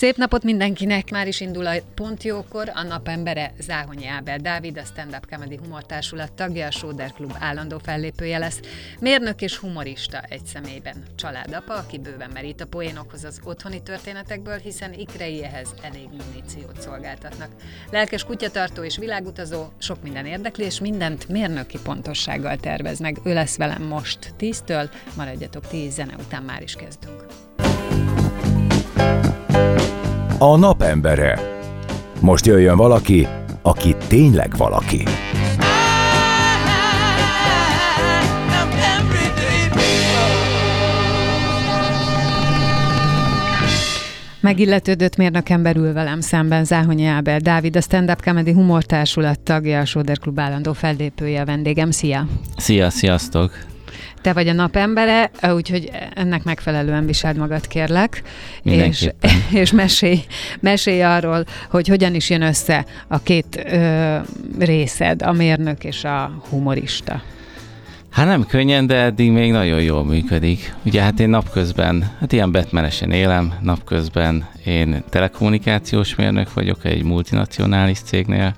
Szép napot mindenkinek! Már is indul a Pont Jókor, a napembere Záhonyi Ábel Dávid, a Stand Up Comedy Humortársulat tagja, a Sóder Klub állandó fellépője lesz. Mérnök és humorista egy személyben. Családapa, aki bőven merít a poénokhoz az otthoni történetekből, hiszen ikrei ehhez elég muníciót szolgáltatnak. Lelkes kutyatartó és világutazó, sok minden érdekli, és mindent mérnöki pontossággal tervez meg. Ő lesz velem most 10-től, maradjatok 10 zene után már is kezdünk. A napembere. Most jöjjön valaki, aki tényleg valaki. Megilletődött mérnöken belül velem szemben Záhonyi Ábel Dávid, a Stand Up Comedy Humortársulat tagja, a Sóder Klub állandó fellépője, a vendégem. Szia! Szia, sziasztok! Te vagy a napembere, úgyhogy ennek megfelelően viseld magad, kérlek. És, és mesélj, mesélj arról, hogy hogyan is jön össze a két ö, részed, a mérnök és a humorista. Hát nem könnyen, de eddig még nagyon jól működik. Ugye hát én napközben, hát ilyen betmenesen élem, napközben én telekommunikációs mérnök vagyok egy multinacionális cégnél,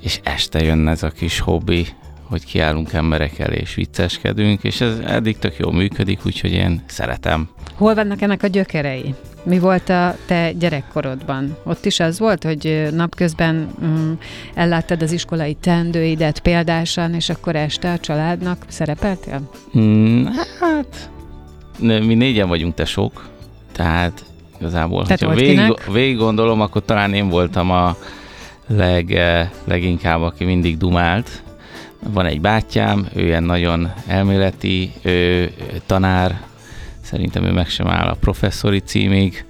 és este jön ez a kis hobbi, hogy kiállunk emberek elé és vicceskedünk, és ez eddig tök jól működik, úgyhogy én szeretem. Hol vannak ennek a gyökerei? Mi volt a te gyerekkorodban? Ott is az volt, hogy napközben mm, elláttad az iskolai teendőidet példásan, és akkor este a családnak szerepeltél? Mm, hát, mi négyen vagyunk tesók, tehát igazából, tehát ha végig, végig gondolom, akkor talán én voltam a leg, leginkább, aki mindig dumált, van egy bátyám, ő ilyen nagyon elméleti ő, tanár, szerintem ő meg sem áll a professzori címig,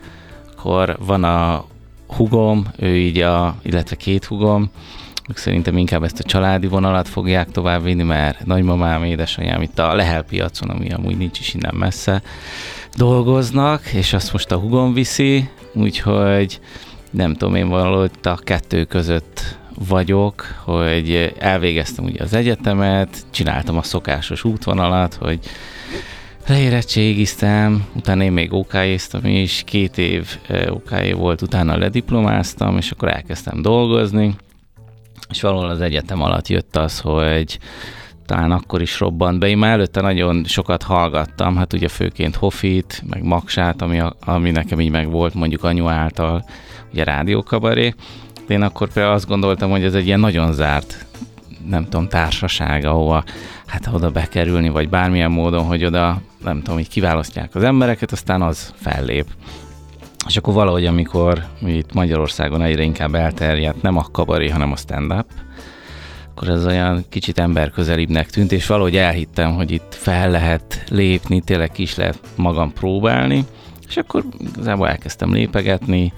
akkor van a hugom, ő így a, illetve két hugom, ők szerintem inkább ezt a családi vonalat fogják továbbvinni, mert nagymamám, édesanyám itt a Lehel piacon, ami amúgy nincs is innen messze, dolgoznak, és azt most a hugom viszi, úgyhogy nem tudom én valahogy a kettő között vagyok, hogy elvégeztem ugye az egyetemet, csináltam a szokásos útvonalat, hogy leérettségiztem, utána én még ok is, két év ok volt, utána lediplomáztam, és akkor elkezdtem dolgozni, és valahol az egyetem alatt jött az, hogy talán akkor is robbant be. Én már előtte nagyon sokat hallgattam, hát ugye főként Hofit, meg Maksát, ami, ami nekem így meg volt mondjuk anyu által, ugye rádiókabaré, én akkor például azt gondoltam, hogy ez egy ilyen nagyon zárt nem tudom, társaság, ahova hát oda bekerülni, vagy bármilyen módon, hogy oda, nem tudom, hogy kiválasztják az embereket, aztán az fellép. És akkor valahogy, amikor itt Magyarországon egyre inkább elterjedt nem a kabaré, hanem a stand-up, akkor ez olyan kicsit emberközelibbnek tűnt, és valahogy elhittem, hogy itt fel lehet lépni, tényleg ki is lehet magam próbálni, és akkor igazából elkezdtem lépegetni,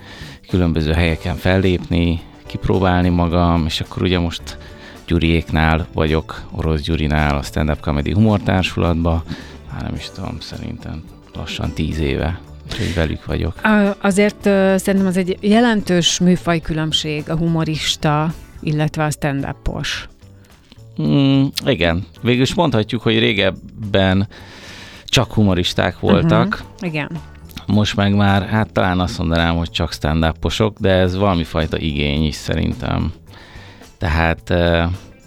különböző helyeken fellépni, kipróbálni magam, és akkor ugye most Gyuriéknál vagyok, Orosz Gyurinál, a Stand Up Comedy Humortársulatba, már nem is tudom, szerintem lassan tíz éve úgyhogy velük vagyok. Azért uh, szerintem az egy jelentős műfaj különbség a humorista, illetve a stand -os. Mm, igen, végülis mondhatjuk, hogy régebben csak humoristák voltak. Uh-huh. Igen. Most meg már, hát talán azt mondanám, hogy csak stand de ez valami fajta igény is szerintem. Tehát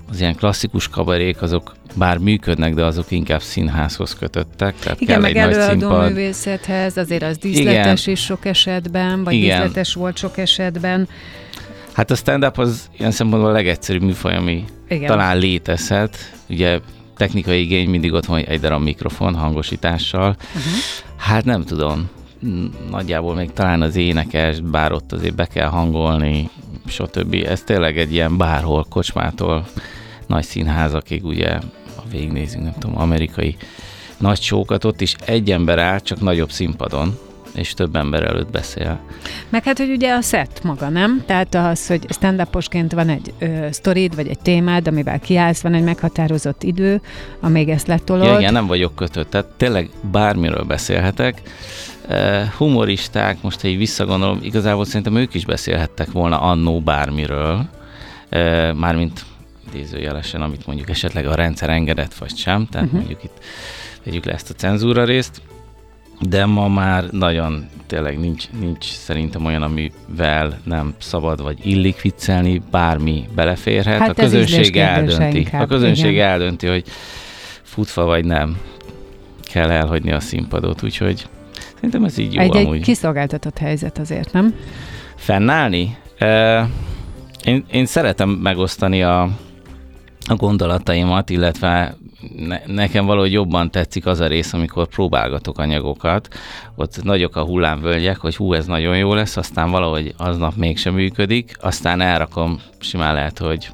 az ilyen klasszikus kabarék, azok bár működnek, de azok inkább színházhoz kötöttek. Tehát Igen, kell meg egy előadó művészethez, azért az díszletes Igen. is sok esetben, vagy Igen. díszletes volt sok esetben. Hát a stand-up az ilyen szempontból a legegyszerűbb műfaj, ami Igen. talán létezhet. Ugye technikai igény mindig ott van egy darab mikrofon hangosítással. Uh-huh. Hát nem tudom nagyjából még talán az énekes, bár ott azért be kell hangolni, stb. Ez tényleg egy ilyen bárhol, kocsmától nagy színházakig ugye ha végignézünk, nem tudom, amerikai nagy sókat, ott is egy ember áll, csak nagyobb színpadon, és több ember előtt beszél. Meg hát, hogy ugye a set maga, nem? Tehát az, hogy stand van egy ö, sztorid, vagy egy témád, amivel kiállsz, van egy meghatározott idő, amíg ezt letolod. Ja, igen, nem vagyok kötött, tehát tényleg bármiről beszélhetek. Uh, humoristák, most így visszagondolom, igazából szerintem ők is beszélhettek volna annó bármiről, uh, mármint idézőjelesen, amit mondjuk esetleg a rendszer engedett, vagy sem, tehát uh-huh. mondjuk itt vegyük le ezt a cenzúra részt, de ma már nagyon tényleg nincs, nincs szerintem olyan, amivel nem szabad vagy illik viccelni, bármi beleférhet. Hát a közönség eldönti. Inkább, a közönség igen. eldönti, hogy futva vagy nem kell elhagyni a színpadot, úgyhogy szerintem ez így jó egy, amúgy. Egy kiszolgáltatott helyzet azért, nem? Fennállni? Én, én szeretem megosztani a, a gondolataimat, illetve ne, nekem valahogy jobban tetszik az a rész, amikor próbálgatok anyagokat, ott nagyok a hullámvölgyek, hogy hú, ez nagyon jó lesz, aztán valahogy aznap mégsem működik, aztán elrakom, simán lehet, hogy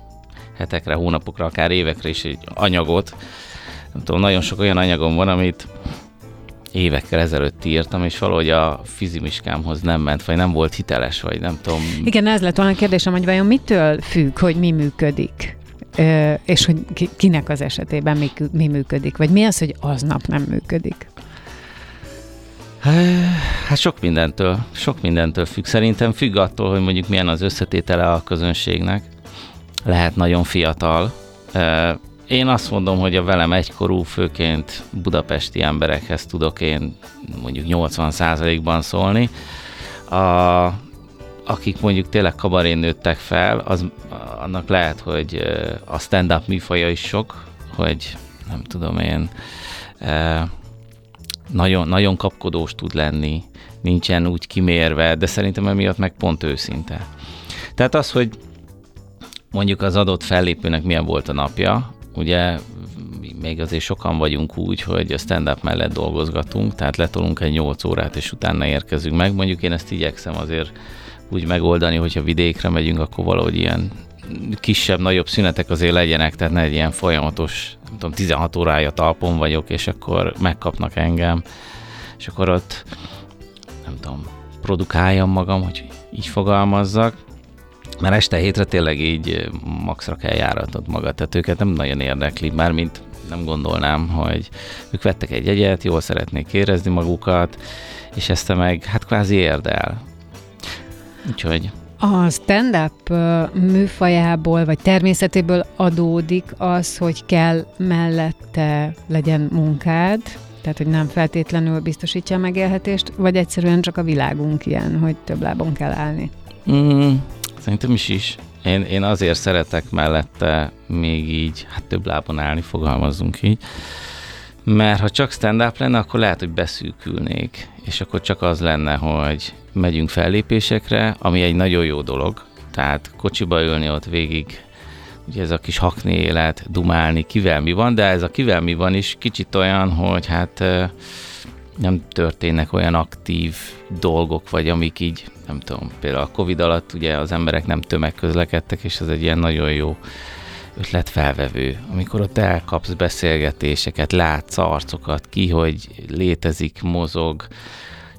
hetekre, hónapokra, akár évekre is egy anyagot. Nem tudom, nagyon sok olyan anyagom van, amit évekkel ezelőtt írtam, és valahogy a fizimiskámhoz nem ment, vagy nem volt hiteles, vagy nem tudom. Igen, ez lett volna a kérdésem, hogy vajon mitől függ, hogy mi működik? És hogy kinek az esetében mi, mi működik, vagy mi az, hogy aznap nem működik? Hát sok mindentől, sok mindentől függ. Szerintem függ attól, hogy mondjuk milyen az összetétele a közönségnek. Lehet nagyon fiatal. Én azt mondom, hogy a velem egykorú, főként budapesti emberekhez tudok én mondjuk 80%-ban szólni. A akik mondjuk tényleg kabarén nőttek fel, az, annak lehet, hogy a stand-up műfaja is sok, hogy nem tudom én, nagyon, nagyon kapkodós tud lenni, nincsen úgy kimérve, de szerintem emiatt meg pont őszinte. Tehát az, hogy mondjuk az adott fellépőnek milyen volt a napja, ugye még azért sokan vagyunk úgy, hogy a stand-up mellett dolgozgatunk, tehát letolunk egy 8 órát, és utána érkezünk meg. Mondjuk én ezt igyekszem azért úgy megoldani, hogyha vidékre megyünk, akkor valahogy ilyen kisebb, nagyobb szünetek azért legyenek, tehát ne egy ilyen folyamatos, nem tudom, 16 órája talpon vagyok, és akkor megkapnak engem, és akkor ott, nem tudom, produkáljam magam, hogy így fogalmazzak, mert este hétre tényleg így maxra kell járatod magad, tehát őket nem nagyon érdekli, már mint nem gondolnám, hogy ők vettek egy jegyet, jól szeretnék érezni magukat, és ezt meg hát kvázi érdel. Úgyhogy... A stand-up műfajából, vagy természetéből adódik az, hogy kell mellette legyen munkád, tehát hogy nem feltétlenül biztosítja a megélhetést, vagy egyszerűen csak a világunk ilyen, hogy több lábon kell állni? Mm, szerintem is is. Én, én azért szeretek mellette még így, hát több lábon állni, fogalmazzunk így, mert ha csak stand-up lenne, akkor lehet, hogy beszűkülnék, és akkor csak az lenne, hogy megyünk fellépésekre, ami egy nagyon jó dolog, tehát kocsiba ülni ott végig, ugye ez a kis hakni élet, dumálni, kivel mi van, de ez a kivel mi van is kicsit olyan, hogy hát nem történnek olyan aktív dolgok, vagy amik így, nem tudom, például a Covid alatt ugye az emberek nem tömegközlekedtek, és ez egy ilyen nagyon jó ötletfelvevő, amikor ott elkapsz beszélgetéseket, látsz arcokat, ki, hogy létezik, mozog,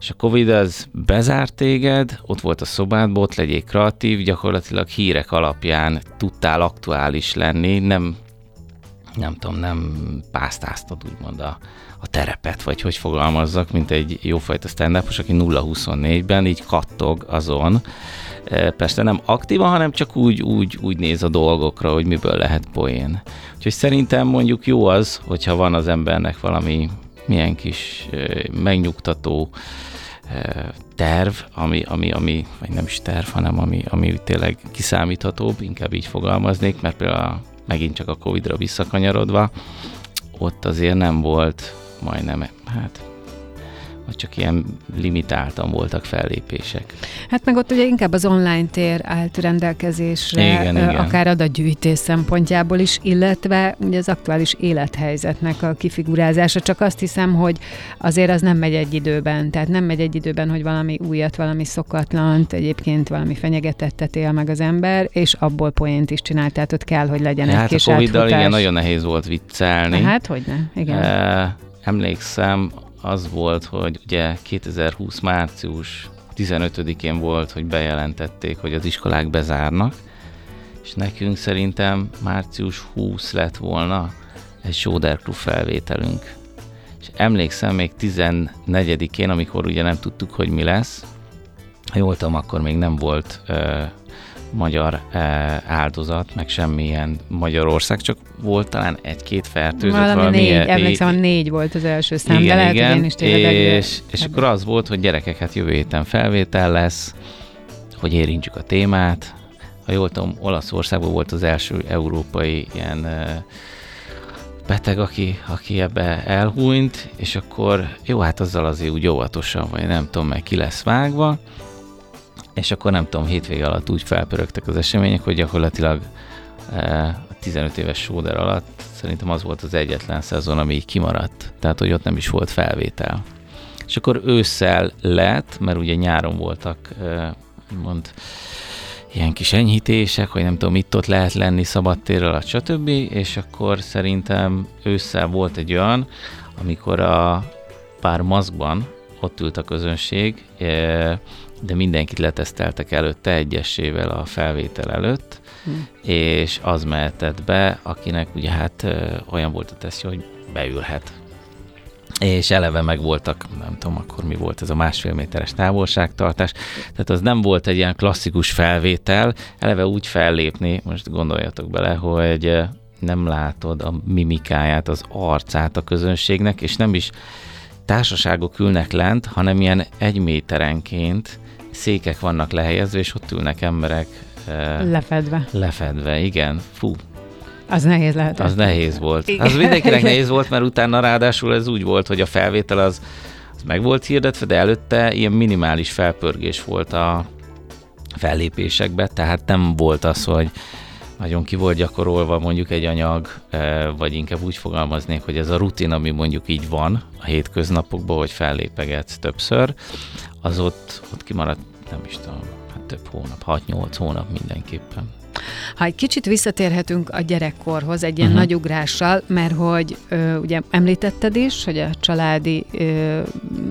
és a Covid az bezárt téged, ott volt a szobádban, ott legyél kreatív, gyakorlatilag hírek alapján tudtál aktuális lenni, nem, nem tudom, nem pásztáztad úgymond a, a terepet, vagy hogy fogalmazzak, mint egy jófajta stand aki 0-24-ben így kattog azon, e, persze nem aktívan, hanem csak úgy, úgy, úgy néz a dolgokra, hogy miből lehet poén. Úgyhogy szerintem mondjuk jó az, hogyha van az embernek valami milyen kis megnyugtató terv, ami, ami, ami, vagy nem is terv, hanem ami, ami tényleg kiszámíthatóbb, inkább így fogalmaznék, mert például megint csak a Covid-ra visszakanyarodva, ott azért nem volt majdnem, hát vagy csak ilyen limitáltan voltak fellépések. Hát meg ott ugye inkább az online tér állt rendelkezésre, Igen, igen. akár adatgyűjtés szempontjából is, illetve ugye az aktuális élethelyzetnek a kifigurázása. Csak azt hiszem, hogy azért az nem megy egy időben. Tehát nem megy egy időben, hogy valami újat, valami szokatlant, egyébként valami fenyegetettet él meg az ember, és abból poént is csinál. Tehát ott kell, hogy legyen egy Hát a kis Covid-dal átfutás. igen, nagyon nehéz volt viccelni. Hát, hogy ne? Igen. E, emlékszem, az volt, hogy ugye 2020 március 15-én volt, hogy bejelentették, hogy az iskolák bezárnak, és nekünk szerintem március 20 lett volna egy Soder Club felvételünk. És emlékszem még 14-én, amikor ugye nem tudtuk, hogy mi lesz, ha jól tudom, akkor még nem volt ö, magyar ö, áldozat, meg semmilyen Magyarország, csak volt talán egy-két fertőzött. valami, valami négy, ilyen- emlékszem, négy volt az első szám, de lehet, hogy én is de- és, és akkor az volt, hogy gyerekek, hát jövő héten felvétel lesz, hogy érintsük a témát. Ha jól tudom, Olaszországban volt az első európai ilyen ö, beteg, aki, aki ebbe elhúnyt, és akkor jó, hát azzal azért úgy óvatosan, vagy nem tudom meg ki lesz vágva, és akkor nem tudom, hétvége alatt úgy felpörögtek az események, hogy gyakorlatilag eh, a 15 éves sóder alatt szerintem az volt az egyetlen szezon, ami kimaradt. Tehát, hogy ott nem is volt felvétel. És akkor ősszel lett, mert ugye nyáron voltak, eh, mond, ilyen kis enyhítések, hogy nem tudom, itt ott lehet lenni szabadtér alatt, stb. És akkor szerintem ősszel volt egy olyan, amikor a pár maszkban ott ült a közönség, eh, de mindenkit leteszteltek előtte egyesével a felvétel előtt, Hm. és az mehetett be, akinek ugye hát olyan volt a tesztje, hogy beülhet. És eleve meg voltak, nem tudom akkor mi volt ez a másfél méteres távolságtartás, tehát az nem volt egy ilyen klasszikus felvétel, eleve úgy fellépni, most gondoljatok bele, hogy nem látod a mimikáját, az arcát a közönségnek, és nem is társaságok ülnek lent, hanem ilyen egy méterenként székek vannak lehelyezve, és ott ülnek emberek eh, Lefedve. lefedve, igen. Fú, Az nehéz lehet. az nehéz volt. Igen. Az mindenkinek nehéz volt, mert utána ráadásul ez úgy volt, hogy a felvétel az, az meg volt hirdetve, de előtte ilyen minimális felpörgés volt a fellépésekbe, tehát nem volt az, hogy nagyon ki volt gyakorolva mondjuk egy anyag, eh, vagy inkább úgy fogalmaznék, hogy ez a rutin, ami mondjuk így van a hétköznapokban, hogy fellépegetsz többször, az ott, ott kimaradt, nem is tudom, hát több hónap, 6-8 hónap mindenképpen. Ha egy kicsit visszatérhetünk a gyerekkorhoz egy ilyen uh-huh. nagy ugrással, mert hogy ö, ugye említetted is, hogy a családi ö,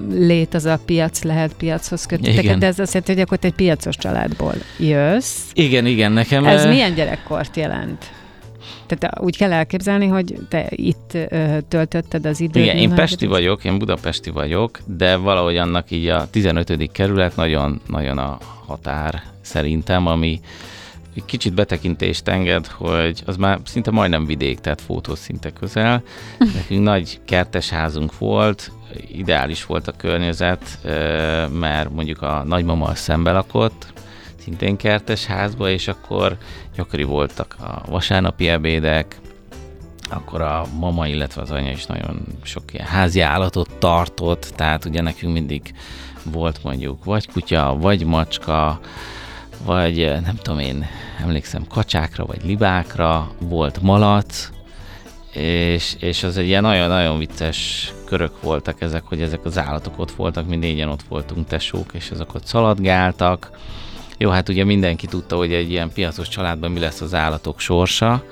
lét az a piac lehet, piachoz köt titeket, Igen. de ez azt jelenti, hogy akkor te egy piacos családból jössz. Igen, igen, nekem... Ez eh, milyen gyerekkort jelent? Tehát úgy kell elképzelni, hogy te itt ö, töltötted az időt. Igen, én pesti vagyok, én budapesti vagyok, de valahogy annak így a 15. kerület nagyon, nagyon a határ szerintem, ami egy kicsit betekintést enged, hogy az már szinte majdnem vidék, tehát fotó szinte közel. Nekünk nagy kertes házunk volt, ideális volt a környezet, ö, mert mondjuk a nagymama szembe lakott, szintén kertes házba, és akkor gyakori voltak a vasárnapi ebédek, akkor a mama, illetve az anya is nagyon sok ilyen házi állatot tartott, tehát ugye nekünk mindig volt mondjuk vagy kutya, vagy macska, vagy eh, nem tudom én, emlékszem kacsákra, vagy libákra, volt malac, és, és az egy ilyen nagyon-nagyon vicces körök voltak ezek, hogy ezek az állatok ott voltak, mi négyen ott voltunk tesók, és ezek ott szaladgáltak. Jó, hát ugye mindenki tudta, hogy egy ilyen piacos családban mi lesz az állatok sorsa,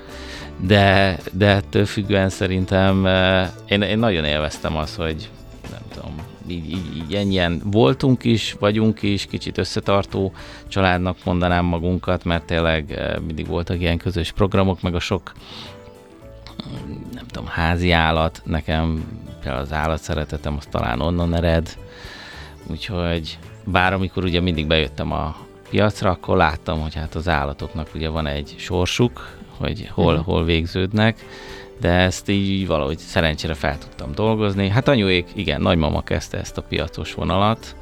de, de ettől függően szerintem eh, én, én nagyon élveztem azt, hogy nem tudom, így, így, így ennyien voltunk is, vagyunk is, kicsit összetartó családnak mondanám magunkat, mert tényleg eh, mindig voltak ilyen közös programok, meg a sok nem tudom, házi állat, nekem például az állat szeretetem, az talán onnan ered, úgyhogy bár amikor ugye mindig bejöttem a piacra, akkor láttam, hogy hát az állatoknak ugye van egy sorsuk, hogy hol, Mhm. hol végződnek, de ezt így valahogy szerencsére fel tudtam dolgozni. Hát anyuék, igen, nagymama kezdte ezt a piacos vonalat,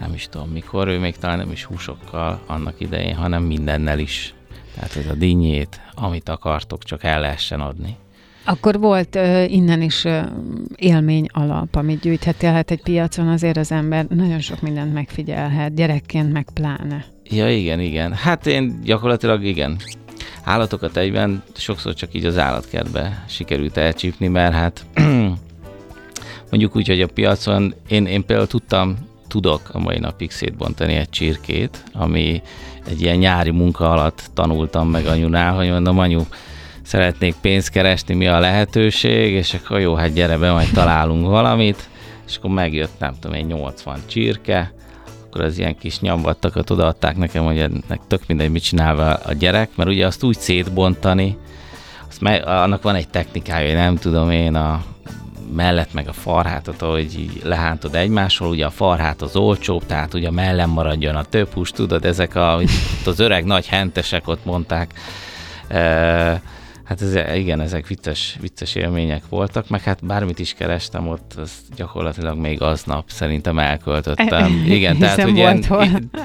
nem is tudom mikor, ő még talán nem is húsokkal annak idején, hanem mindennel is. Tehát ez a dinnyét, amit akartok, csak el lehessen adni. Akkor volt uh, innen is uh, élmény alap, amit gyűjthetél, hát egy piacon azért az ember nagyon sok mindent megfigyelhet, gyerekként meg pláne. Ja, igen, igen. Hát én gyakorlatilag igen. Állatokat egyben sokszor csak így az állatkertbe sikerült elcsípni, mert hát mondjuk úgy, hogy a piacon én, én például tudtam, tudok a mai napig szétbontani egy csirkét, ami egy ilyen nyári munka alatt tanultam meg anyunál, hogy mondom, anyu, szeretnék pénzt keresni, mi a lehetőség, és akkor jó, hát gyere be, majd találunk valamit, és akkor megjött, nem tudom, egy 80 csirke, akkor az ilyen kis nyomvattakat odaadták nekem, hogy ennek tök mindegy, mit csinál a gyerek, mert ugye azt úgy szétbontani, azt me- annak van egy technikája, nem tudom én, a mellett meg a farhátot, ahogy így lehántod egymásról, ugye a farhát az olcsóbb, tehát ugye mellem maradjon a több hús, tudod, ezek a, az öreg nagy hentesek ott mondták, e- Hát ez, igen, ezek vicces, vicces élmények voltak, meg hát bármit is kerestem ott, az gyakorlatilag még aznap szerintem elköltöttem. Igen, tehát hogy ilyen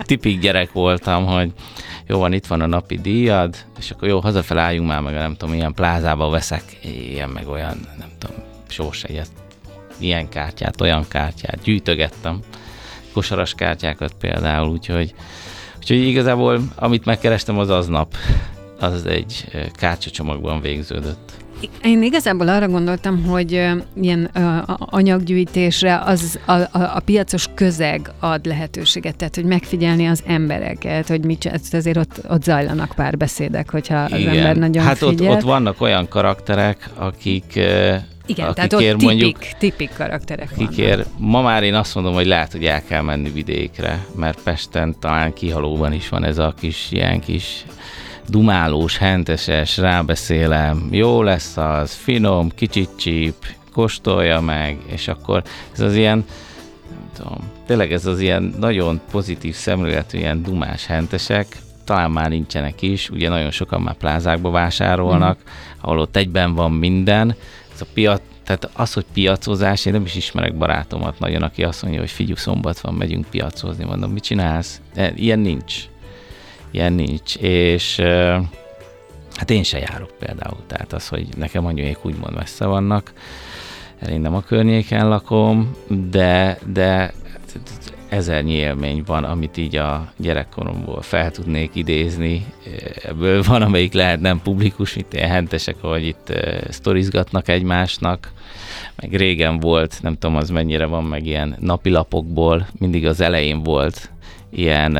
tipik gyerek voltam, hogy jó van, itt van a napi díjad, és akkor jó, hazafel álljunk már, meg nem tudom, ilyen plázába veszek ilyen, meg olyan, nem tudom, egyet, ilyen kártyát, olyan kártyát, gyűjtögettem, kosaras kártyákat például, úgyhogy, úgyhogy igazából amit megkerestem az aznap az egy kártyacsomagban végződött. Én igazából arra gondoltam, hogy ilyen anyaggyűjtésre az a, a, a piacos közeg ad lehetőséget, tehát hogy megfigyelni az embereket, hogy mit azért ott, ott zajlanak pár beszédek, hogyha az Igen. ember nagyon Hát figyel. ott, ott vannak olyan karakterek, akik igen, akikért tehát ott tipik, mondjuk, tipik karakterek akikért vannak. Ma már én azt mondom, hogy lehet, hogy el kell menni vidékre, mert Pesten talán kihalóban is van ez a kis ilyen kis dumálós, henteses, rábeszélem, jó lesz az, finom, kicsit csíp, kóstolja meg, és akkor ez az ilyen, nem tudom, tényleg ez az ilyen nagyon pozitív szemléletű, ilyen dumás hentesek, talán már nincsenek is, ugye nagyon sokan már plázákba vásárolnak, mm. ahol ott egyben van minden, ez a piac, tehát az, hogy piacozás, én nem is ismerek barátomat nagyon, aki azt mondja, hogy figyú, szombat van, megyünk piacozni, mondom, mit csinálsz? De ilyen nincs ilyen nincs, és hát én se járok például, tehát az, hogy nekem anyuék úgymond messze vannak, én nem a környéken lakom, de, de ezernyi élmény van, amit így a gyerekkoromból fel tudnék idézni. Ebből van, amelyik lehet nem publikus, mint ilyen hentesek, ahogy itt sztorizgatnak egymásnak. Meg régen volt, nem tudom az mennyire van, meg ilyen napilapokból, mindig az elején volt ilyen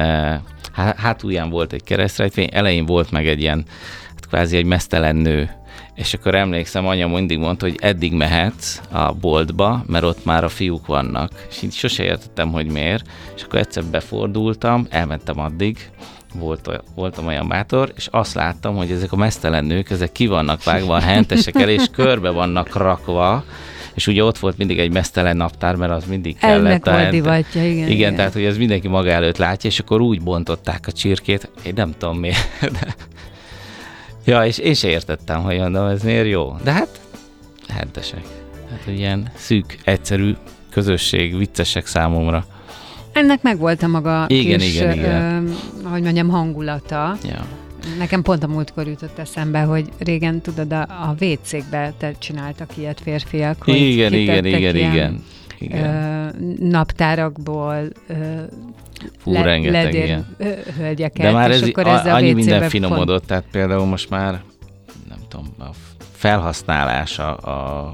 hátulján volt egy keresztrejtvény, elején volt meg egy ilyen, hát kvázi egy mesztelen nő, és akkor emlékszem, anya mindig mondta, hogy eddig mehetsz a boltba, mert ott már a fiúk vannak. És így sose értettem, hogy miért. És akkor egyszer befordultam, elmentem addig, volt, voltam olyan bátor, és azt láttam, hogy ezek a mesztelen nők, ezek ki vannak vágva a hentesekkel, és körbe vannak rakva, és ugye ott volt mindig egy mesztelen naptár, mert az mindig kellett. Elnek igen, igen, igen. tehát hogy ez mindenki maga előtt látja, és akkor úgy bontották a csirkét, én nem tudom miért, de... Ja, és én se értettem, hogy mondom, ez miért jó. De hát, hentesek. Hát, ilyen szűk, egyszerű közösség, viccesek számomra. Ennek meg volt a maga igen, kis, igen, igen. Ö, hogy mondjam, hangulata. Ja. Nekem pont a múltkor jutott eszembe, hogy régen, tudod, a, a WC-kbe te csináltak ilyet férfiak, hogy igen, igen, igen, igen, igen. Ö, naptárakból ö, Fú, le, rengeteg, ledér, igen. hölgyeket, De már ez, akkor ez a, annyi minden finomodott, font... tehát például most már nem tudom, a felhasználása, a,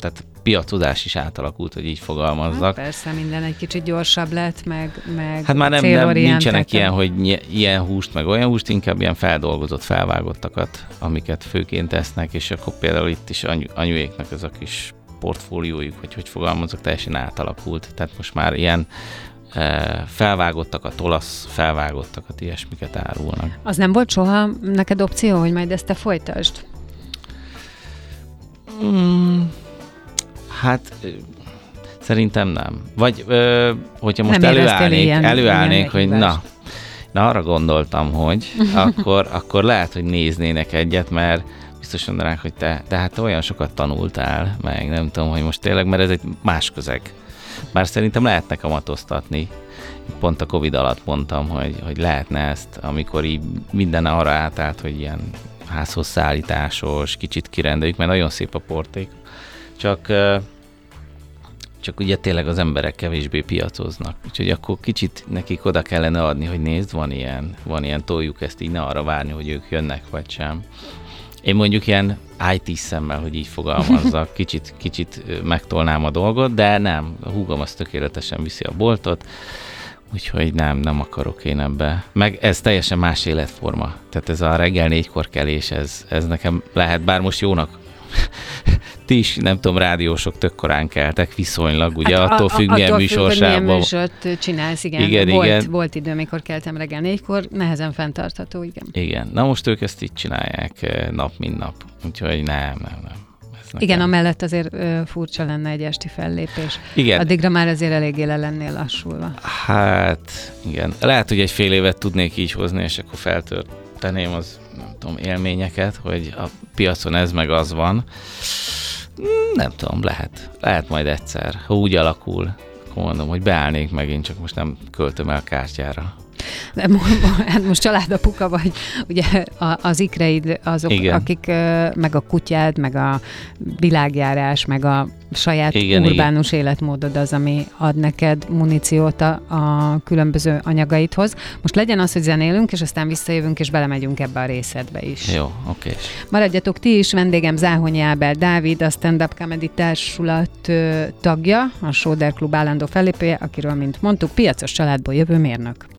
tehát piacozás is átalakult, hogy így fogalmazzak. Hát persze, minden egy kicsit gyorsabb lett, meg, meg Hát már nem, nem nincsenek ilyen, hogy ilyen húst, meg olyan húst, inkább ilyen feldolgozott, felvágottakat, amiket főként tesznek, és akkor például itt is anyu, anyuéknak ez a kis portfóliójuk, vagy hogy fogalmazok, teljesen átalakult. Tehát most már ilyen e, felvágottakat, olasz felvágottakat, ilyesmiket árulnak. Az nem volt soha neked opció, hogy majd ezt te folytasd? Mm, Hát szerintem nem. Vagy ö, hogyha most nem előállnék, ilyen, előállnék ilyen hogy na, na arra gondoltam, hogy akkor, akkor lehet, hogy néznének egyet, mert biztos mondanák, hogy te, te hát olyan sokat tanultál, meg nem tudom, hogy most tényleg, mert ez egy más közeg. Bár szerintem lehetne kamatoztatni. Pont a Covid alatt mondtam, hogy, hogy lehetne ezt, amikor így minden arra átállt, hogy ilyen házhoz szállításos, kicsit kirendeljük, mert nagyon szép a porték. Csak csak ugye tényleg az emberek kevésbé piacoznak. Úgyhogy akkor kicsit nekik oda kellene adni, hogy nézd, van ilyen, van ilyen, toljuk ezt így, ne arra várni, hogy ők jönnek, vagy sem. Én mondjuk ilyen IT szemmel, hogy így fogalmazzak, kicsit, kicsit megtolnám a dolgot, de nem, a húgom az tökéletesen viszi a boltot, úgyhogy nem, nem akarok én ebbe. Meg ez teljesen más életforma. Tehát ez a reggel négykor kelés, ez, ez nekem lehet, bár most jónak ti is, nem tudom, rádiósok tök korán keltek viszonylag, ugye hát attól függ, milyen műsorsában. Műsort csinálsz, igen. igen, volt, igen. volt idő, amikor keltem reggel négykor, nehezen fenntartható, igen. Igen, na most ők ezt így csinálják eh, nap, mint nap, úgyhogy nem, nem, nem. Nekem. Igen, amellett azért ö, furcsa lenne egy esti fellépés. Igen. Addigra már azért eléggé le lennél lassulva. Hát, igen. Lehet, hogy egy fél évet tudnék így hozni, és akkor feltörteném az, nem tudom, élményeket, hogy a piacon ez meg az van. Nem tudom, lehet. Lehet majd egyszer, ha úgy alakul, mondom, hogy beállnék megint, csak most nem költöm el kártyára. De hát most családapuka vagy, ugye az ikreid azok, igen. akik meg a kutyád, meg a világjárás, meg a saját igen, urbánus igen. életmódod az, ami ad neked muníciót a, a különböző anyagaidhoz. Most legyen az, hogy zenélünk, és aztán visszajövünk, és belemegyünk ebbe a részedbe is. Jó, oké. Maradjatok ti is, vendégem Záhonyi Ábel Dávid, a Stand Up Comedy Társulat tagja, a Soder Klub állandó fellépője, akiről, mint mondtuk, piacos családból jövő mérnök.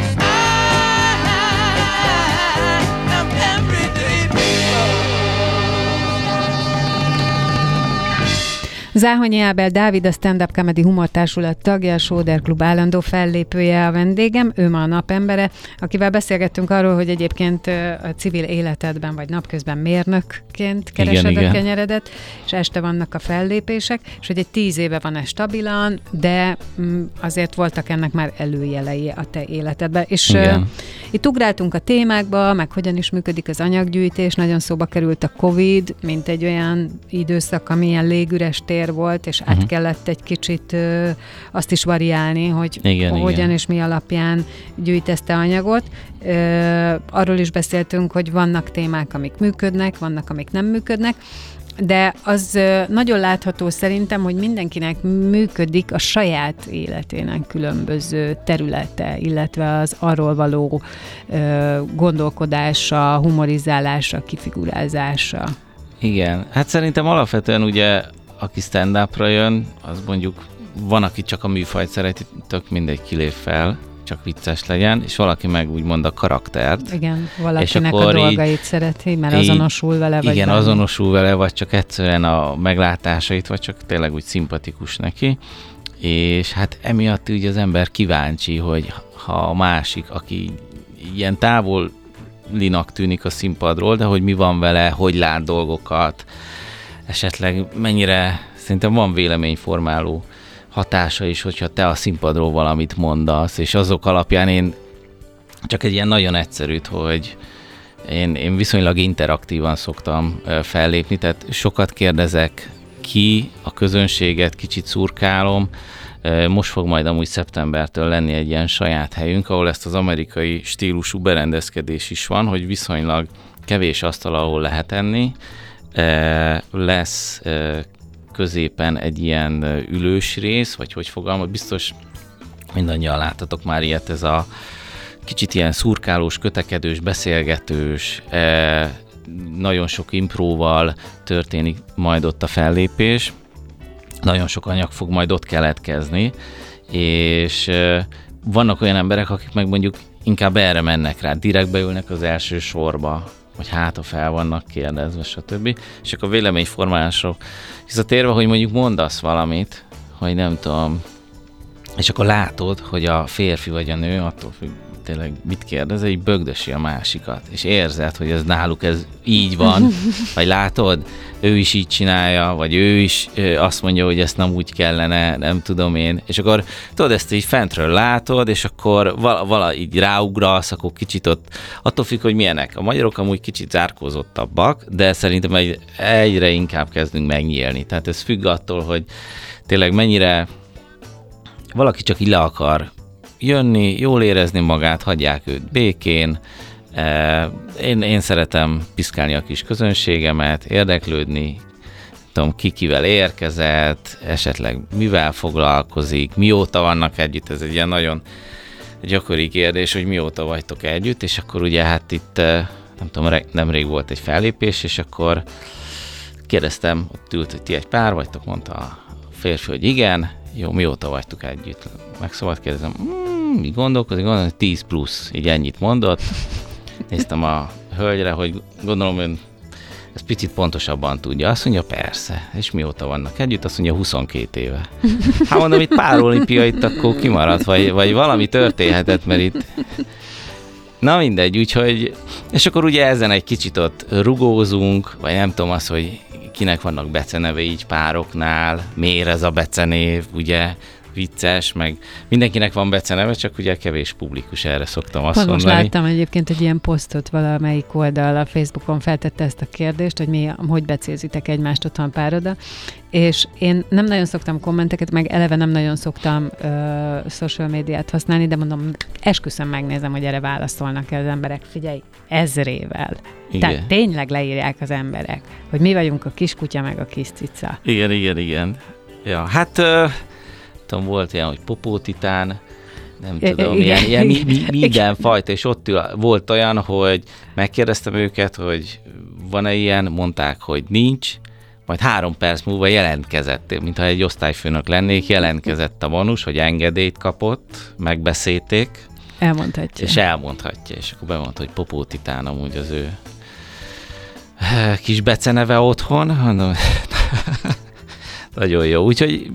Záhonyi Ábel Dávid, a Stand Up Comedy Humortársulat tagja, a Sóder Klub állandó fellépője a vendégem, ő ma a napembere, akivel beszélgettünk arról, hogy egyébként a civil életedben vagy napközben mérnökként keresed igen, a kenyeredet, és este vannak a fellépések, és hogy egy tíz éve van ez stabilan, de mm, azért voltak ennek már előjelei a te életedben. És igen. itt ugráltunk a témákba, meg hogyan is működik az anyaggyűjtés, nagyon szóba került a Covid, mint egy olyan időszak, ami ilyen légüres tér fehér volt, és uh-huh. át mhm. kellett egy kicsit ö, azt is variálni, hogy igen, hogyan igen. és mi alapján gyűjtezte anyagot. Ö, arról is beszéltünk, hogy vannak témák, amik működnek, vannak, amik nem működnek, de az nagyon látható szerintem, hogy mindenkinek működik a saját életének különböző területe, illetve az arról való gondolkodása, humorizálása, kifigurázása. Igen, hát szerintem alapvetően ugye aki stand-upra jön, az mondjuk van, aki csak a műfajt szereti, tök mindegy kilép fel, csak vicces legyen, és valaki meg úgymond a karaktert. Igen, valakinek a dolgait így, szereti, mert azonosul vele, vagy Igen, bármi. azonosul vele, vagy csak egyszerűen a meglátásait, vagy csak tényleg úgy szimpatikus neki. És hát emiatt ugye az ember kíváncsi, hogy ha a másik, aki ilyen távolinak tűnik a színpadról, de hogy mi van vele, hogy lát dolgokat, esetleg mennyire, szerintem van véleményformáló hatása is, hogyha te a színpadról valamit mondasz, és azok alapján én csak egy ilyen nagyon egyszerűt, hogy én, én viszonylag interaktívan szoktam fellépni, tehát sokat kérdezek ki, a közönséget kicsit szurkálom, most fog majd amúgy szeptembertől lenni egy ilyen saját helyünk, ahol ezt az amerikai stílusú berendezkedés is van, hogy viszonylag kevés asztal, ahol lehet enni, lesz középen egy ilyen ülős rész, vagy hogy fogalmaz, biztos mindannyian láttatok már ilyet, ez a kicsit ilyen szurkálós, kötekedős, beszélgetős, nagyon sok impróval történik majd ott a fellépés, nagyon sok anyag fog majd ott keletkezni, és vannak olyan emberek, akik meg mondjuk inkább erre mennek rá, direkt beülnek az első sorba, hogy hát, ha fel vannak kérdezve, stb. És akkor véleményformálásról térve, hogy mondjuk mondasz valamit, hogy nem tudom, és akkor látod, hogy a férfi vagy a nő, attól függ, tényleg mit kérdez, így bögdösi a másikat, és érzed, hogy ez náluk ez így van, vagy látod, ő is így csinálja, vagy ő is azt mondja, hogy ezt nem úgy kellene, nem tudom én, és akkor tudod, ezt így fentről látod, és akkor vala, vala így ráugrasz, akkor kicsit ott, attól függ, hogy milyenek. A magyarok amúgy kicsit zárkózottabbak, de szerintem egy, egyre inkább kezdünk megnyílni. Tehát ez függ attól, hogy tényleg mennyire valaki csak így le akar jönni, jól érezni magát, hagyják őt békén, én, én szeretem piszkálni a kis közönségemet, érdeklődni, tudom, ki kivel érkezett, esetleg mivel foglalkozik, mióta vannak együtt, ez egy ilyen nagyon gyakori kérdés, hogy mióta vagytok együtt, és akkor ugye hát itt nem tudom, nemrég volt egy fellépés, és akkor kérdeztem, ott ült, hogy ti egy pár vagytok, mondta a férfi, hogy igen, jó, mióta vagytok együtt? Meg szabad kérdezem, mm, mi gondolkozik, gondolom, hogy 10 plusz, így ennyit mondott. Néztem a hölgyre, hogy gondolom, hogy ez picit pontosabban tudja. Azt mondja, persze. És mióta vannak együtt? Azt mondja, 22 éve. Hát mondom, itt pár olimpia itt akkor kimaradt, vagy, vagy valami történhetett, mert itt... Na mindegy, úgyhogy... És akkor ugye ezen egy kicsit ott rugózunk, vagy nem tudom az, hogy kinek vannak beceneve így pároknál, miért ez a becenév, ugye, vicces, meg mindenkinek van beceneve, csak ugye kevés publikus erre szoktam azt Pont mondani. most láttam egyébként egy ilyen posztot valamelyik oldal a Facebookon feltette ezt a kérdést, hogy mi, hogy becélzitek egymást otthon pároda, és én nem nagyon szoktam kommenteket, meg eleve nem nagyon szoktam ö, social médiát használni, de mondom, esküszöm megnézem, hogy erre válaszolnak az emberek. Figyelj, ezrével. Igen. Tehát tényleg leírják az emberek, hogy mi vagyunk a kiskutya, meg a kis cica. Igen, igen, igen. Ja, hát uh, tudom, volt ilyen, hogy popótitán, nem tudom, igen, ilyen, ilyen mi, mi, minden fajta, és ott volt olyan, hogy megkérdeztem őket, hogy van-e ilyen, mondták, hogy nincs, majd három perc múlva jelentkezett, mintha egy osztályfőnök lennék, jelentkezett a vonus, hogy engedélyt kapott, megbeszélték. Elmondhatja. És elmondhatja, és akkor bemondta, hogy Popó Titán amúgy az ő eh, kis beceneve otthon. Mondom, nagyon jó, úgyhogy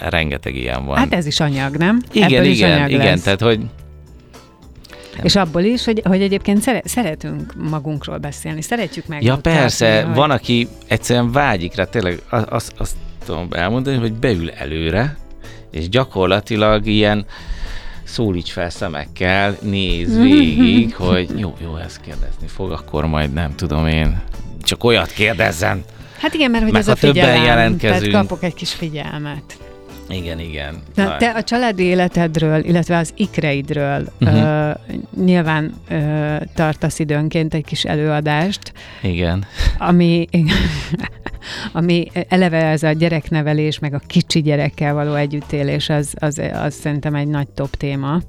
rengeteg ilyen van. Hát ez is anyag, nem? Igen, Ebből igen, anyag igen, lesz. tehát hogy nem. És abból is, hogy, hogy egyébként szere, szeretünk magunkról beszélni, szeretjük meg. Ja persze, hogy... van, aki egyszerűen vágyik rá, tényleg azt, azt tudom elmondani, hogy beül előre, és gyakorlatilag ilyen szólíts fel szemekkel, néz végig, hogy jó, jó, ezt kérdezni fog, akkor majd nem tudom én, csak olyat kérdezzen. Hát igen, mert hogy ez a figyelem, jelentkezünk. tehát kapok egy kis figyelmet. Igen, igen. Na, te a családi életedről, illetve az ikreidről uh-huh. uh, nyilván uh, tartasz időnként egy kis előadást. Igen. Ami, ami eleve ez a gyereknevelés, meg a kicsi gyerekkel való együttélés, az, az, az szerintem egy nagy top téma.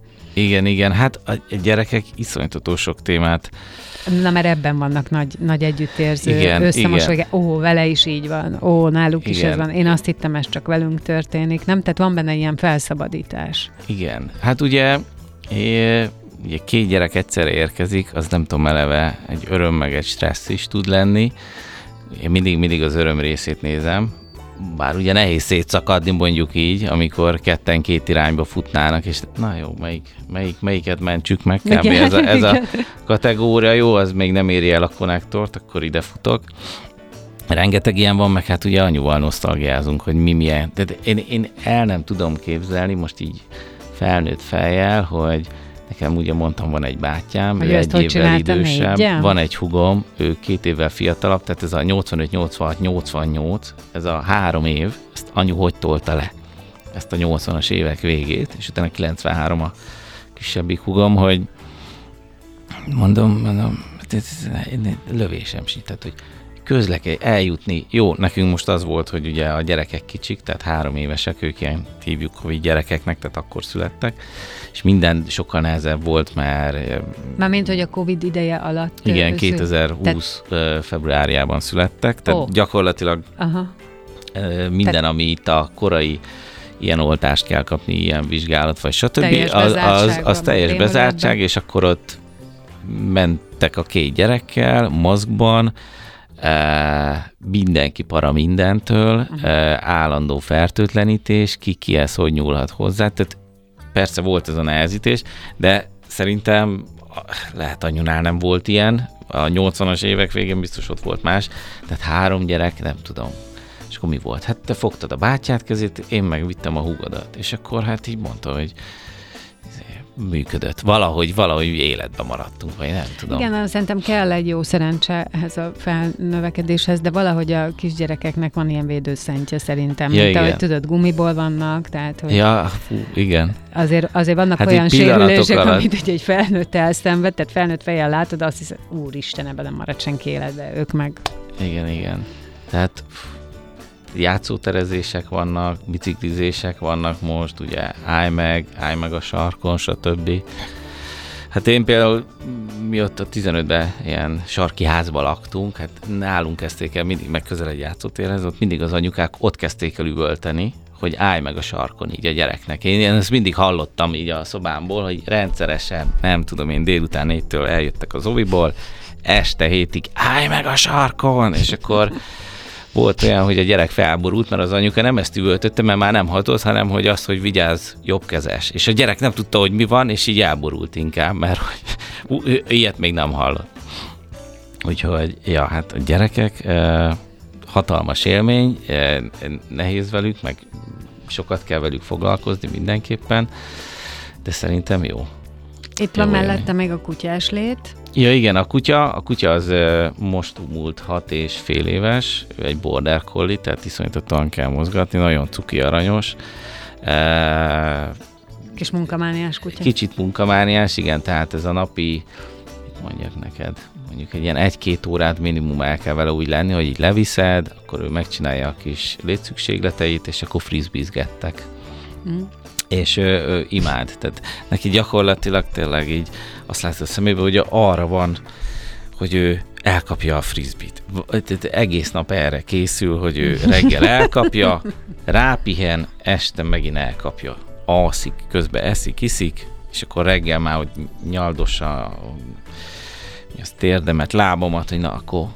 Igen, igen. Hát a gyerekek iszonyatotó sok témát Na, mert ebben vannak nagy, nagy együttérző igen. Ó, vele is így van. Ó, náluk igen. is ez van. Én azt hittem, ez csak velünk történik. Nem? Tehát van benne ilyen felszabadítás. Igen. Hát ugye, é, ugye két gyerek egyszerre érkezik, az nem tudom eleve, egy öröm meg egy stressz is tud lenni. Én mindig, mindig az öröm részét nézem, bár ugye nehéz szétszakadni mondjuk így, amikor ketten két irányba futnának, és na jó, melyik, melyik, melyiket mentsük meg, kb. Ez, a, ez a kategória, jó, az még nem éri el a konnektort, akkor ide futok. Rengeteg ilyen van, meg hát ugye anyuval nosztalgiázunk, hogy mi milyen. De én, én el nem tudom képzelni, most így felnőtt fejjel, hogy Nekem ugye mondtam, van egy bátyám, hogy ő egy évvel idősebb, négyen? van egy hugom, ő két évvel fiatalabb, tehát ez a 85, 86, 88, ez a három év, ezt anyu hogy tolta le? Ezt a 80-as évek végét, és utána 93 a kisebbik hugom, hogy mondom, mondom, lövésem sincs, tehát hogy közleke, eljutni. Jó, nekünk most az volt, hogy ugye a gyerekek kicsik, tehát három évesek, ők ilyen hívjuk hogy gyerekeknek, tehát akkor születtek, és minden sokkal nehezebb volt, mert... mint hogy a Covid ideje alatt... Igen, 2020 tehát... februárjában születtek, tehát oh. gyakorlatilag Aha. minden, tehát... ami itt a korai ilyen oltást kell kapni, ilyen vizsgálat, vagy stb. Teljes az, az, az teljes bezártság, és akkor ott mentek a két gyerekkel, mozgban, mindenki para mindentől, uh-huh. állandó fertőtlenítés, ki kihez hogy nyúlhat hozzá. Tehát persze volt ez a nehezítés, de szerintem lehet anyunál nem volt ilyen, a 80-as évek végén biztos ott volt más, tehát három gyerek, nem tudom. És akkor mi volt? Hát te fogtad a bátyát kezét, én meg vittem a húgodat. És akkor hát így mondta, hogy működött. Valahogy, valahogy életben maradtunk, vagy nem tudom. Igen, szerintem kell egy jó szerencse ehhez a felnövekedéshez, de valahogy a kisgyerekeknek van ilyen védőszentje szerintem. Ja, mint igen. ahogy tudod, gumiból vannak, tehát hogy Ja, fú, igen. azért, azért vannak Hát olyan sérülések, alatt. amit ugye egy felnőtt elszenved, tehát felnőtt fejjel látod, azt hiszed, úristen, ebben nem marad senki életbe, ők meg Igen, igen. Tehát pff, játszóterezések vannak, biciklizések vannak most, ugye állj meg, állj meg a sarkon, stb. Hát én például, mi ott a 15-ben ilyen sarki házba laktunk, hát nálunk kezdték el mindig megközelebb játszótérhez, ott mindig az anyukák ott kezdték el üvölteni, hogy állj meg a sarkon így a gyereknek. Én, én ezt mindig hallottam így a szobámból, hogy rendszeresen, nem tudom én, délután négytől eljöttek az oviból, este hétig állj meg a sarkon, és akkor volt olyan, hogy a gyerek felborult, mert az anyuka nem ezt üvöltötte, mert már nem hatott, hanem hogy az, hogy vigyázz, jobbkezes. És a gyerek nem tudta, hogy mi van, és így elborult inkább, mert hogy, ilyet még nem hallott. Úgyhogy, ja, hát a gyerekek hatalmas élmény, eh, nehéz velük, meg sokat kell velük foglalkozni mindenképpen, de szerintem jó. Itt van Jó élmény. mellette még a kutyás lét. Ja igen, a kutya, a kutya az most múlt hat és fél éves, ő egy border collie, tehát iszonyatottan kell mozgatni, nagyon cuki aranyos. Kis munkamániás kutya. kicsit munkamániás, igen, tehát ez a napi, mit mondjak neked, mondjuk egy ilyen egy-két órát minimum el kell vele úgy lenni, hogy így leviszed, akkor ő megcsinálja a kis létszükségleteit, és akkor frisbeezgettek Mm. és ő, ő imád. Tehát neki gyakorlatilag tényleg így azt látod a szemébe, hogy arra van, hogy ő elkapja a frisbit. Egész nap erre készül, hogy ő reggel elkapja, rápihen, este megint elkapja. Alszik, közben eszik, iszik, és akkor reggel már, hogy nyaldossa a- az térdemet, lábamat, hogy na akkor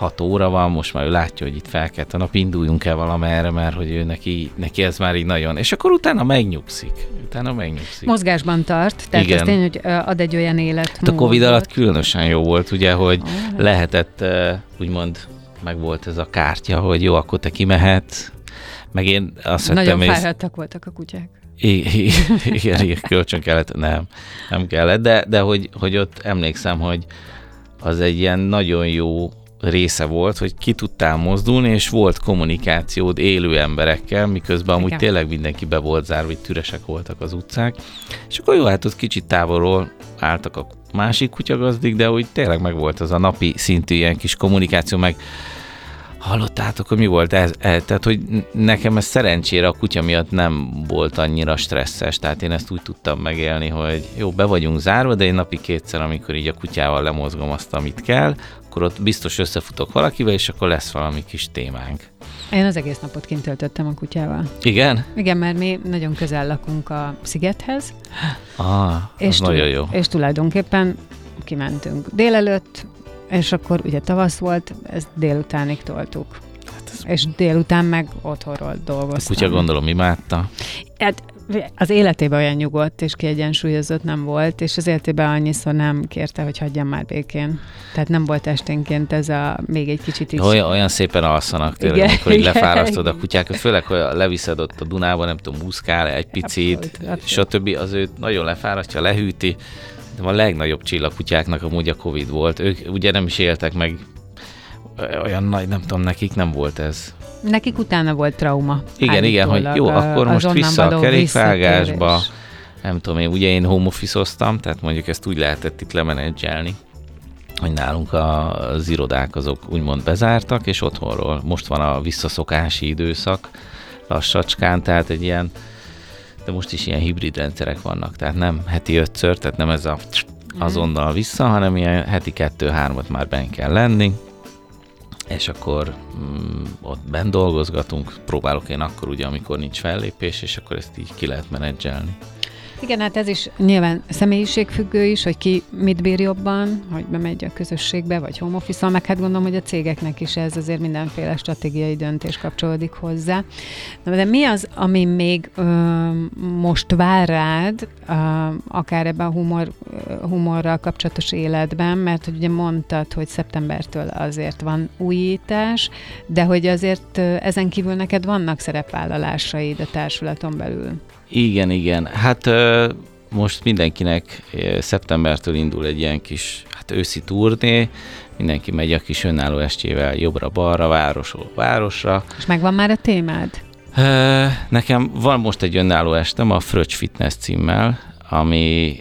6 óra van, most már ő látja, hogy itt felkelt a nap, induljunk el valamerre, mert hogy ő neki, neki ez már így nagyon, és akkor utána megnyugszik. Utána megnyugszik. Mozgásban tart, tehát Igen. ez tény, hogy ad egy olyan élet. Hát a Covid alatt különösen jó volt, ugye, hogy lehetett, eh, úgymond, meg volt ez a kártya, hogy jó, akkor te kimehetsz, meg én azt Nagyon észre, fáradtak voltak a kutyák. I- i- igen, igen, kölcsön kellett, nem, nem kellett, de, de hogy, hogy ott emlékszem, hogy az egy ilyen nagyon jó része volt, hogy ki tudtál mozdulni, és volt kommunikációd élő emberekkel, miközben amúgy Igen. tényleg mindenki be volt zárva, hogy üresek voltak az utcák, és akkor jó, hát ott kicsit távolról álltak a másik kutyagazdik, de úgy tényleg meg volt az a napi szintű ilyen kis kommunikáció, meg hallottátok, hogy mi volt ez? E, tehát, hogy nekem ez szerencsére a kutya miatt nem volt annyira stresszes, tehát én ezt úgy tudtam megélni, hogy jó, be vagyunk zárva, de én napi kétszer, amikor így a kutyával lemozgom azt, amit kell, akkor ott biztos összefutok valakivel, és akkor lesz valami kis témánk. Én az egész napot kint töltöttem a kutyával. Igen? Igen, mert mi nagyon közel lakunk a szigethez, Ah, és, nagyon jó. és tulajdonképpen kimentünk délelőtt, és akkor ugye tavasz volt, ezt délutánig toltuk. Hát ez És délután meg otthonról a dolgoztam. kutya gondolom imádta. Hát az életében olyan nyugodt és kiegyensúlyozott nem volt, és az életében annyiszor nem kérte, hogy hagyjam már békén. Tehát nem volt esténként ez a még egy kicsit is. Olyan, olyan szépen alszanak tényleg, Igen, amikor így igen. lefárasztod a kutyákat, főleg, hogy leviszed ott a Dunába, nem tudom, muszkál egy picit, Abszolút, abszolút. stb. Az őt nagyon lefárasztja, lehűti. De a legnagyobb csillagkutyáknak amúgy a Covid volt. Ők ugye nem is éltek meg olyan nagy, nem tudom, nekik nem volt ez. Nekik utána volt trauma. Igen, igen, hogy jó, akkor most vissza a kerékvágásba. Nem tudom, én ugye én home office tehát mondjuk ezt úgy lehetett itt lemenedzselni, hogy nálunk a, az irodák azok úgymond bezártak, és otthonról. Most van a visszaszokási időszak lassacskán, tehát egy ilyen, de most is ilyen hibrid rendszerek vannak, tehát nem heti ötször, tehát nem ez a azonnal vissza, hanem ilyen heti kettő-hármat már benn kell lenni, és akkor mm, ott benn dolgozgatunk, próbálok én akkor ugye, amikor nincs fellépés, és akkor ezt így ki lehet menedzselni. Igen, hát ez is nyilván személyiségfüggő is, hogy ki mit bír jobban, hogy bemegy a közösségbe, vagy home office meg hát gondolom, hogy a cégeknek is ez azért mindenféle stratégiai döntés kapcsolódik hozzá. Na, de mi az, ami még ö, most vár rád, ö, akár ebben a humor, humorral kapcsolatos életben, mert hogy ugye mondtad, hogy szeptembertől azért van újítás, de hogy azért ezen kívül neked vannak szerepvállalásaid a társulaton belül. Igen, igen. Hát ö, most mindenkinek szeptembertől indul egy ilyen kis hát őszi turné, mindenki megy a kis önálló estjével jobbra-balra, városról városra. És megvan már a témád? Nekem van most egy önálló estem a Fröccs Fitness címmel, ami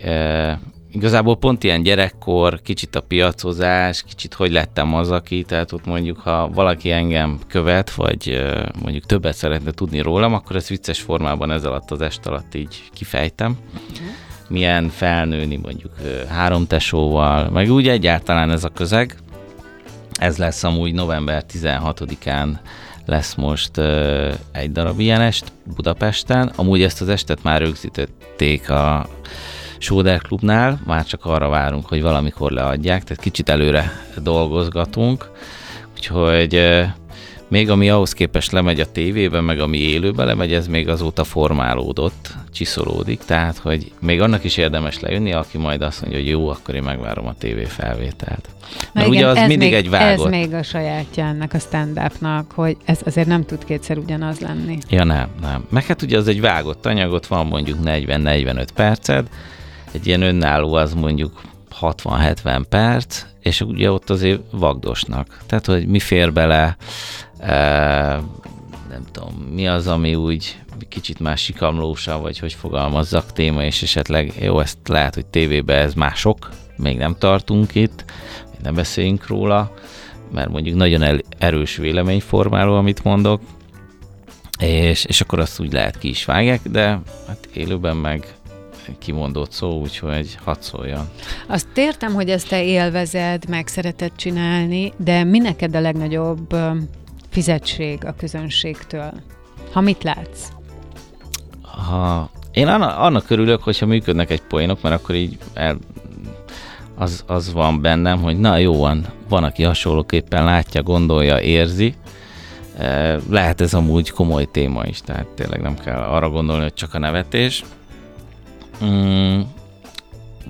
igazából pont ilyen gyerekkor, kicsit a piacozás, kicsit hogy lettem az, aki, tehát ott mondjuk, ha valaki engem követ, vagy mondjuk többet szeretne tudni rólam, akkor ezt vicces formában ez alatt az est alatt így kifejtem. Uh-huh. Milyen felnőni mondjuk három tesóval, meg úgy egyáltalán ez a közeg. Ez lesz amúgy november 16-án lesz most uh, egy darab ilyen est Budapesten. Amúgy ezt az estet már rögzítették a Sóder Klubnál, már csak arra várunk, hogy valamikor leadják, tehát kicsit előre dolgozgatunk, úgyhogy még ami ahhoz képest lemegy a tévébe, meg ami élőbe lemegy, ez még azóta formálódott, csiszolódik, tehát hogy még annak is érdemes lejönni, aki majd azt mondja, hogy jó, akkor én megvárom a tévé felvételt. Mert igen, ugye az ez mindig még, egy vágott. Ez még a sajátja ennek a stand hogy ez azért nem tud kétszer ugyanaz lenni. Ja nem, nem. Meg hát ugye az egy vágott anyagot, van mondjuk 40-45 perced, egy ilyen önálló az mondjuk 60-70 perc, és ugye ott azért vagdosnak. Tehát, hogy mi fér bele, e, nem tudom, mi az, ami úgy kicsit más sikamlósa, vagy hogy fogalmazzak téma, és esetleg jó, ezt lehet, hogy tévébe ez mások, még nem tartunk itt, még nem beszéljünk róla, mert mondjuk nagyon el, erős véleményformáló, amit mondok, és, és akkor azt úgy lehet ki is vágják, de hát élőben meg kimondott szó, úgyhogy hadd szóljon. Azt értem, hogy ezt te élvezed, meg szereted csinálni, de mi neked a legnagyobb fizetség a közönségtől? Ha mit látsz? Ha, én annak örülök, hogyha működnek egy poénok, mert akkor így el, az, az van bennem, hogy na jó van, van, aki hasonlóképpen látja, gondolja, érzi. Lehet ez amúgy komoly téma is, tehát tényleg nem kell arra gondolni, hogy csak a nevetés, Mm,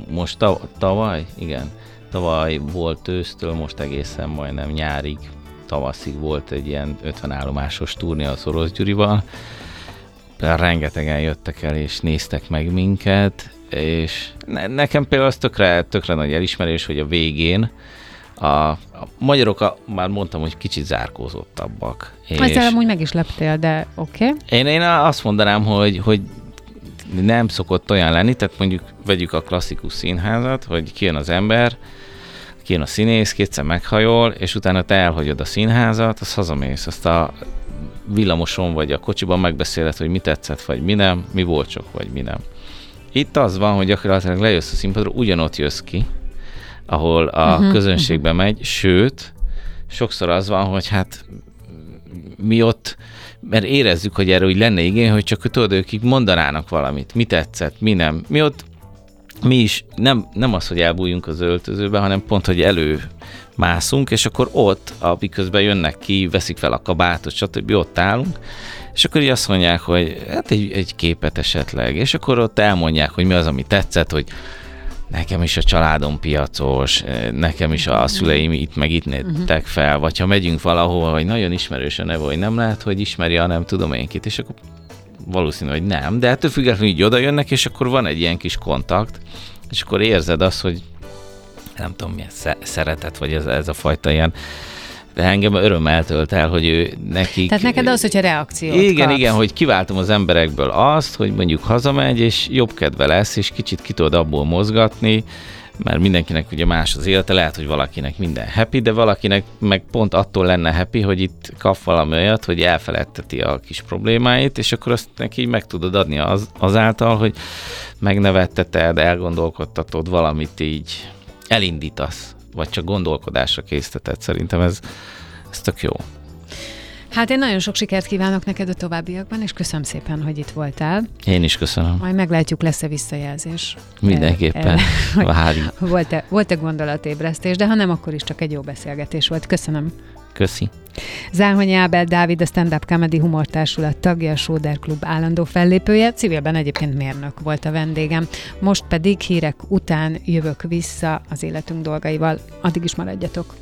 most tav- tavaly, igen, tavaly volt ősztől, most egészen majdnem nyárig, tavaszig volt egy ilyen 50 állomásos turné a Szoros Gyurival. Rengetegen jöttek el és néztek meg minket, és ne, nekem például az tökre, tökre nagy elismerés, hogy a végén a, a magyarok, a, már mondtam, hogy kicsit zárkózottabbak. Ezzel amúgy meg is leptél, de oké. Okay. Én, én azt mondanám, hogy, hogy nem szokott olyan lenni, tehát mondjuk vegyük a klasszikus színházat, hogy kijön az ember, kijön a színész, kétszer meghajol, és utána te elhagyod a színházat, az hazamész, azt a villamoson vagy a kocsiban megbeszéled, hogy mi tetszett, vagy mi nem, mi volt sok, vagy mi nem. Itt az van, hogy gyakorlatilag lejössz a színpadra, ugyanott jössz ki, ahol a uh-huh, közönségbe uh-huh. megy, sőt, sokszor az van, hogy hát mi ott mert érezzük, hogy erről úgy lenne igény, hogy csak tudod, ők mondanának valamit, mi tetszett, mi nem. Mi ott mi is nem, nem az, hogy elbújjunk az öltözőbe, hanem pont, hogy elő mászunk, és akkor ott, amiközben jönnek ki, veszik fel a kabátot, stb. ott állunk, és akkor így azt mondják, hogy hát egy, egy képet esetleg, és akkor ott elmondják, hogy mi az, ami tetszett, hogy nekem is a családom piacos, eh, nekem is a szüleim itt meg itt nőttek fel, vagy ha megyünk valahova, hogy nagyon ismerős a neve, hogy nem lehet, hogy ismeri, a nem tudom én kit, és akkor valószínű, hogy nem, de ettől függetlenül így oda jönnek, és akkor van egy ilyen kis kontakt, és akkor érzed azt, hogy nem tudom milyen szeretet, vagy ez, ez a fajta ilyen de engem öröm eltölt el, hogy ő nekik... Tehát neked az, hogyha reakciót Igen, kapsz. igen, hogy kiváltom az emberekből azt, hogy mondjuk hazamegy, és jobb kedve lesz, és kicsit ki tudod abból mozgatni, mert mindenkinek ugye más az élete, lehet, hogy valakinek minden happy, de valakinek meg pont attól lenne happy, hogy itt kap valami olyat, hogy elfeledteti a kis problémáit, és akkor azt neki meg tudod adni az, azáltal, hogy megnevetteted, elgondolkodtatod valamit így elindítasz vagy csak gondolkodásra késztetett. Szerintem ez, ez tök jó. Hát én nagyon sok sikert kívánok neked a továbbiakban, és köszönöm szépen, hogy itt voltál. Én is köszönöm. Majd meglátjuk, lesz-e visszajelzés. Mindenképpen, várjuk. Volt-e, volt-e gondolatébresztés, de ha nem, akkor is csak egy jó beszélgetés volt. Köszönöm. Köszi. Záhonyi Ábel Dávid, a Stand Up Comedy Humortársulat tagja, a Sóder Klub állandó fellépője, civilben egyébként mérnök volt a vendégem. Most pedig hírek után jövök vissza az életünk dolgaival. Addig is maradjatok.